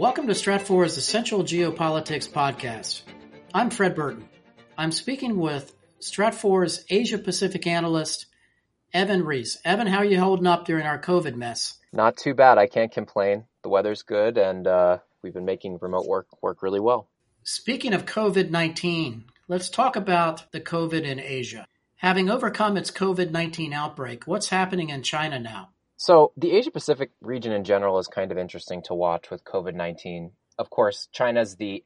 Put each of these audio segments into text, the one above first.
Welcome to Stratfor's Essential Geopolitics podcast. I'm Fred Burton. I'm speaking with Stratfor's Asia Pacific analyst, Evan Rees. Evan, how are you holding up during our COVID mess? Not too bad. I can't complain. The weather's good, and uh, we've been making remote work work really well. Speaking of COVID 19, let's talk about the COVID in Asia. Having overcome its COVID 19 outbreak, what's happening in China now? So, the Asia Pacific region in general is kind of interesting to watch with COVID 19. Of course, China's the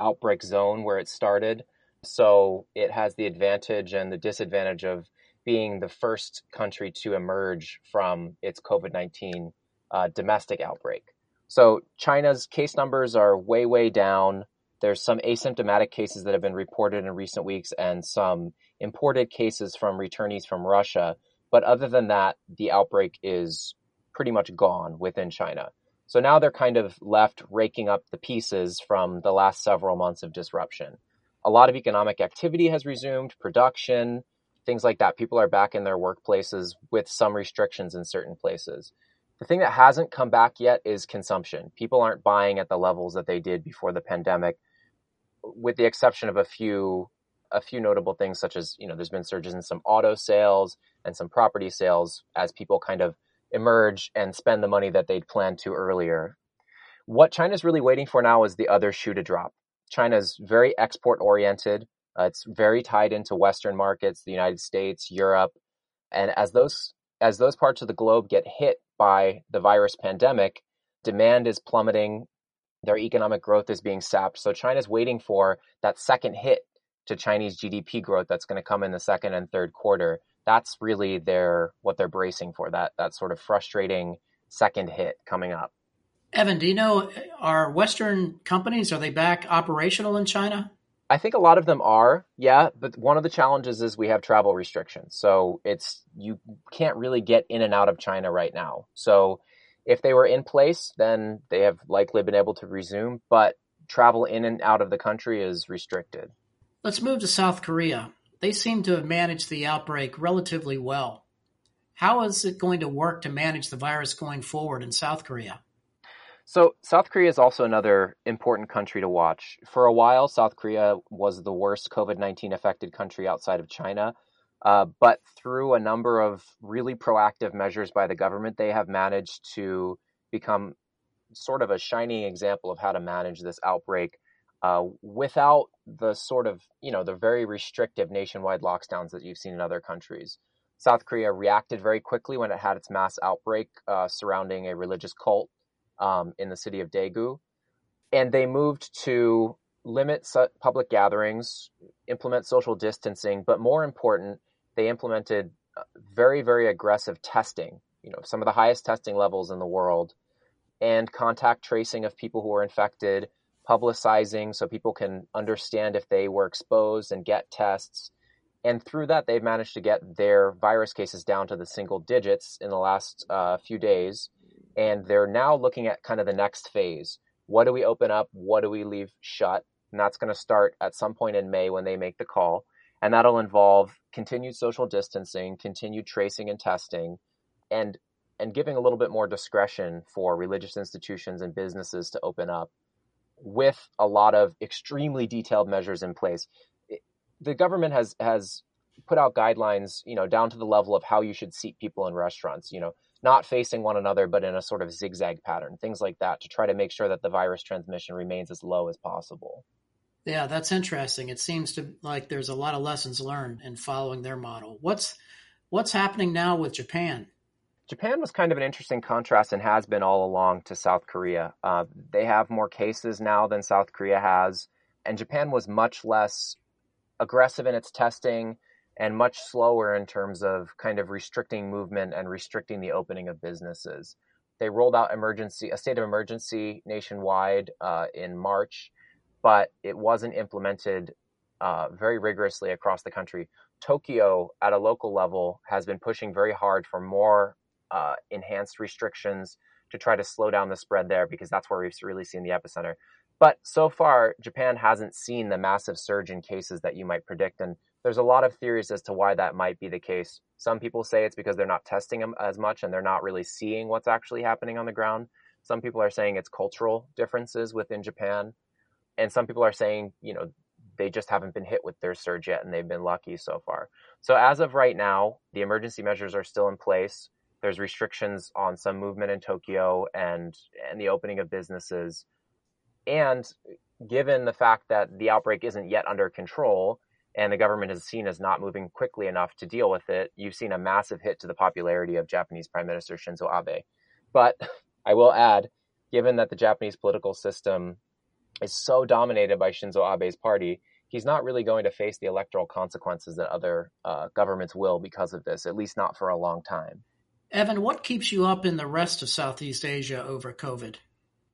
outbreak zone where it started. So, it has the advantage and the disadvantage of being the first country to emerge from its COVID 19 uh, domestic outbreak. So, China's case numbers are way, way down. There's some asymptomatic cases that have been reported in recent weeks and some imported cases from returnees from Russia. But other than that, the outbreak is pretty much gone within China. So now they're kind of left raking up the pieces from the last several months of disruption. A lot of economic activity has resumed, production, things like that. People are back in their workplaces with some restrictions in certain places. The thing that hasn't come back yet is consumption. People aren't buying at the levels that they did before the pandemic, with the exception of a few a few notable things such as you know there's been surges in some auto sales and some property sales as people kind of emerge and spend the money that they'd planned to earlier. What China's really waiting for now is the other shoe to drop. China's very export oriented. Uh, it's very tied into Western markets, the United States, Europe, and as those as those parts of the globe get hit by the virus pandemic, demand is plummeting. Their economic growth is being sapped. So China's waiting for that second hit to Chinese GDP growth that's going to come in the second and third quarter. That's really their what they're bracing for. That that sort of frustrating second hit coming up. Evan, do you know are Western companies are they back operational in China? I think a lot of them are, yeah. But one of the challenges is we have travel restrictions, so it's you can't really get in and out of China right now. So if they were in place, then they have likely been able to resume. But travel in and out of the country is restricted. Let's move to South Korea. They seem to have managed the outbreak relatively well. How is it going to work to manage the virus going forward in South Korea? So, South Korea is also another important country to watch. For a while, South Korea was the worst COVID 19 affected country outside of China. Uh, but through a number of really proactive measures by the government, they have managed to become sort of a shining example of how to manage this outbreak uh, without the sort of, you know, the very restrictive nationwide lockdowns that you've seen in other countries. South Korea reacted very quickly when it had its mass outbreak uh, surrounding a religious cult um, in the city of Daegu. And they moved to limit public gatherings, implement social distancing, but more important, they implemented uh, very, very aggressive testing, you know, some of the highest testing levels in the world, and contact tracing of people who were infected, publicizing so people can understand if they were exposed and get tests. And through that, they've managed to get their virus cases down to the single digits in the last uh, few days. And they're now looking at kind of the next phase. What do we open up? What do we leave shut? And that's going to start at some point in May when they make the call. And that'll involve continued social distancing, continued tracing and testing, and and giving a little bit more discretion for religious institutions and businesses to open up with a lot of extremely detailed measures in place. The government has has put out guidelines, you know, down to the level of how you should seat people in restaurants, you know, not facing one another but in a sort of zigzag pattern, things like that to try to make sure that the virus transmission remains as low as possible. Yeah, that's interesting. It seems to like there's a lot of lessons learned in following their model. What's what's happening now with Japan? Japan was kind of an interesting contrast and has been all along to South Korea. Uh, they have more cases now than South Korea has, and Japan was much less aggressive in its testing and much slower in terms of kind of restricting movement and restricting the opening of businesses. They rolled out emergency, a state of emergency nationwide uh, in March, but it wasn't implemented uh, very rigorously across the country. Tokyo, at a local level, has been pushing very hard for more uh, enhanced restrictions to try to slow down the spread there because that's where we've really seen the epicenter. But so far, Japan hasn't seen the massive surge in cases that you might predict. And there's a lot of theories as to why that might be the case. Some people say it's because they're not testing them as much and they're not really seeing what's actually happening on the ground. Some people are saying it's cultural differences within Japan. And some people are saying, you know, they just haven't been hit with their surge yet and they've been lucky so far. So as of right now, the emergency measures are still in place. There's restrictions on some movement in Tokyo and and the opening of businesses. And given the fact that the outbreak isn't yet under control and the government is seen as not moving quickly enough to deal with it, you've seen a massive hit to the popularity of Japanese Prime Minister Shinzo Abe. But I will add, given that the Japanese political system is so dominated by Shinzo Abe's party, he's not really going to face the electoral consequences that other uh, governments will because of this, at least not for a long time. Evan, what keeps you up in the rest of Southeast Asia over COVID?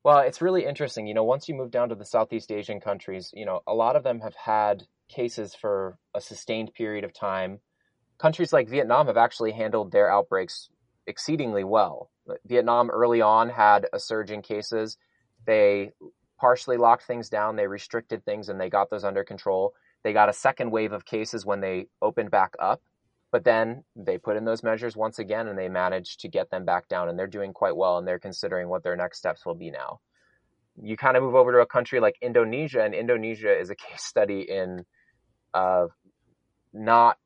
Well, it's really interesting. You know, once you move down to the Southeast Asian countries, you know, a lot of them have had cases for a sustained period of time. Countries like Vietnam have actually handled their outbreaks exceedingly well. Vietnam early on had a surge in cases. They partially locked things down, they restricted things, and they got those under control. They got a second wave of cases when they opened back up, but then they put in those measures once again and they managed to get them back down, and they're doing quite well, and they're considering what their next steps will be now. You kind of move over to a country like Indonesia, and Indonesia is a case study in uh, not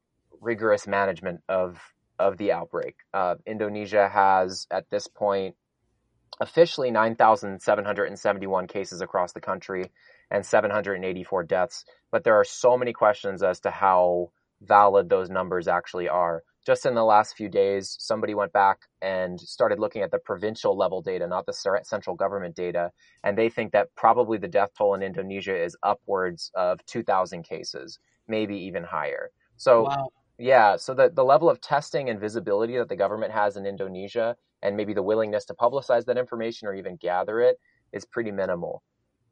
rigorous management of of the outbreak. Uh, Indonesia has at this point officially 9,771 cases across the country and 784 deaths. But there are so many questions as to how valid those numbers actually are. Just in the last few days, somebody went back and started looking at the provincial level data, not the central government data. And they think that probably the death toll in Indonesia is upwards of 2,000 cases, maybe even higher. So, wow. yeah, so the, the level of testing and visibility that the government has in Indonesia and maybe the willingness to publicize that information or even gather it is pretty minimal.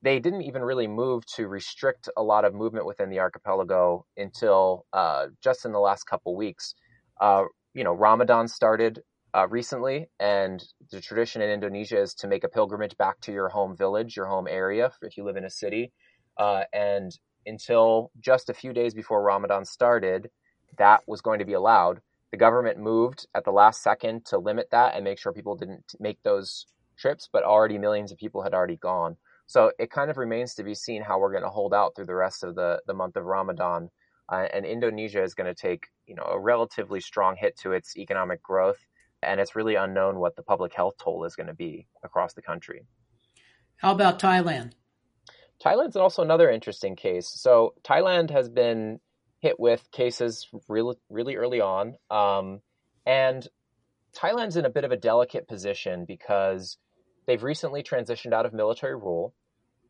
They didn't even really move to restrict a lot of movement within the archipelago until uh, just in the last couple weeks. Uh, you know, Ramadan started uh, recently, and the tradition in Indonesia is to make a pilgrimage back to your home village, your home area, if you live in a city. Uh, and until just a few days before Ramadan started, that was going to be allowed the government moved at the last second to limit that and make sure people didn't make those trips, but already millions of people had already gone. So it kind of remains to be seen how we're going to hold out through the rest of the, the month of Ramadan. Uh, and Indonesia is going to take, you know, a relatively strong hit to its economic growth, and it's really unknown what the public health toll is going to be across the country. How about Thailand? Thailand's also another interesting case. So Thailand has been hit with cases really, really early on. Um, and Thailand's in a bit of a delicate position because they've recently transitioned out of military rule.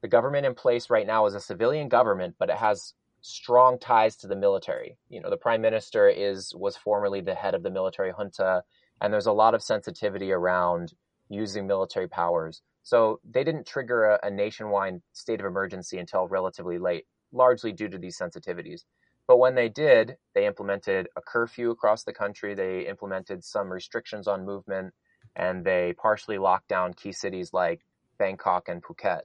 The government in place right now is a civilian government, but it has strong ties to the military. You know, the prime minister is was formerly the head of the military junta, and there's a lot of sensitivity around using military powers. So they didn't trigger a, a nationwide state of emergency until relatively late, largely due to these sensitivities. But when they did, they implemented a curfew across the country. They implemented some restrictions on movement and they partially locked down key cities like Bangkok and Phuket.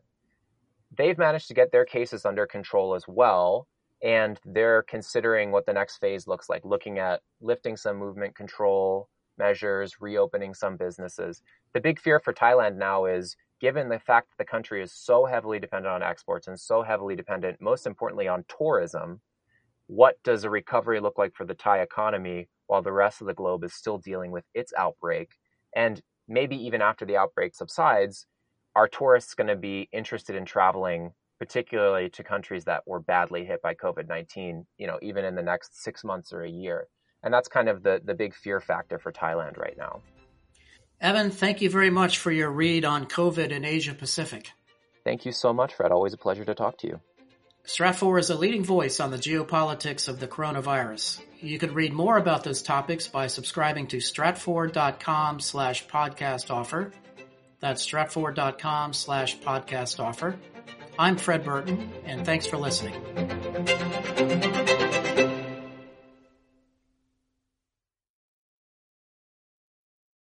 They've managed to get their cases under control as well. And they're considering what the next phase looks like, looking at lifting some movement control measures, reopening some businesses. The big fear for Thailand now is given the fact that the country is so heavily dependent on exports and so heavily dependent, most importantly, on tourism, what does a recovery look like for the Thai economy while the rest of the globe is still dealing with its outbreak? And maybe even after the outbreak subsides, are tourists going to be interested in traveling, particularly to countries that were badly hit by COVID 19, you know, even in the next six months or a year? And that's kind of the, the big fear factor for Thailand right now. Evan, thank you very much for your read on COVID in Asia Pacific. Thank you so much, Fred. Always a pleasure to talk to you. Stratfor is a leading voice on the geopolitics of the coronavirus. You can read more about those topics by subscribing to stratfor.com slash podcast offer. That's stratfor.com slash podcast offer. I'm Fred Burton, and thanks for listening.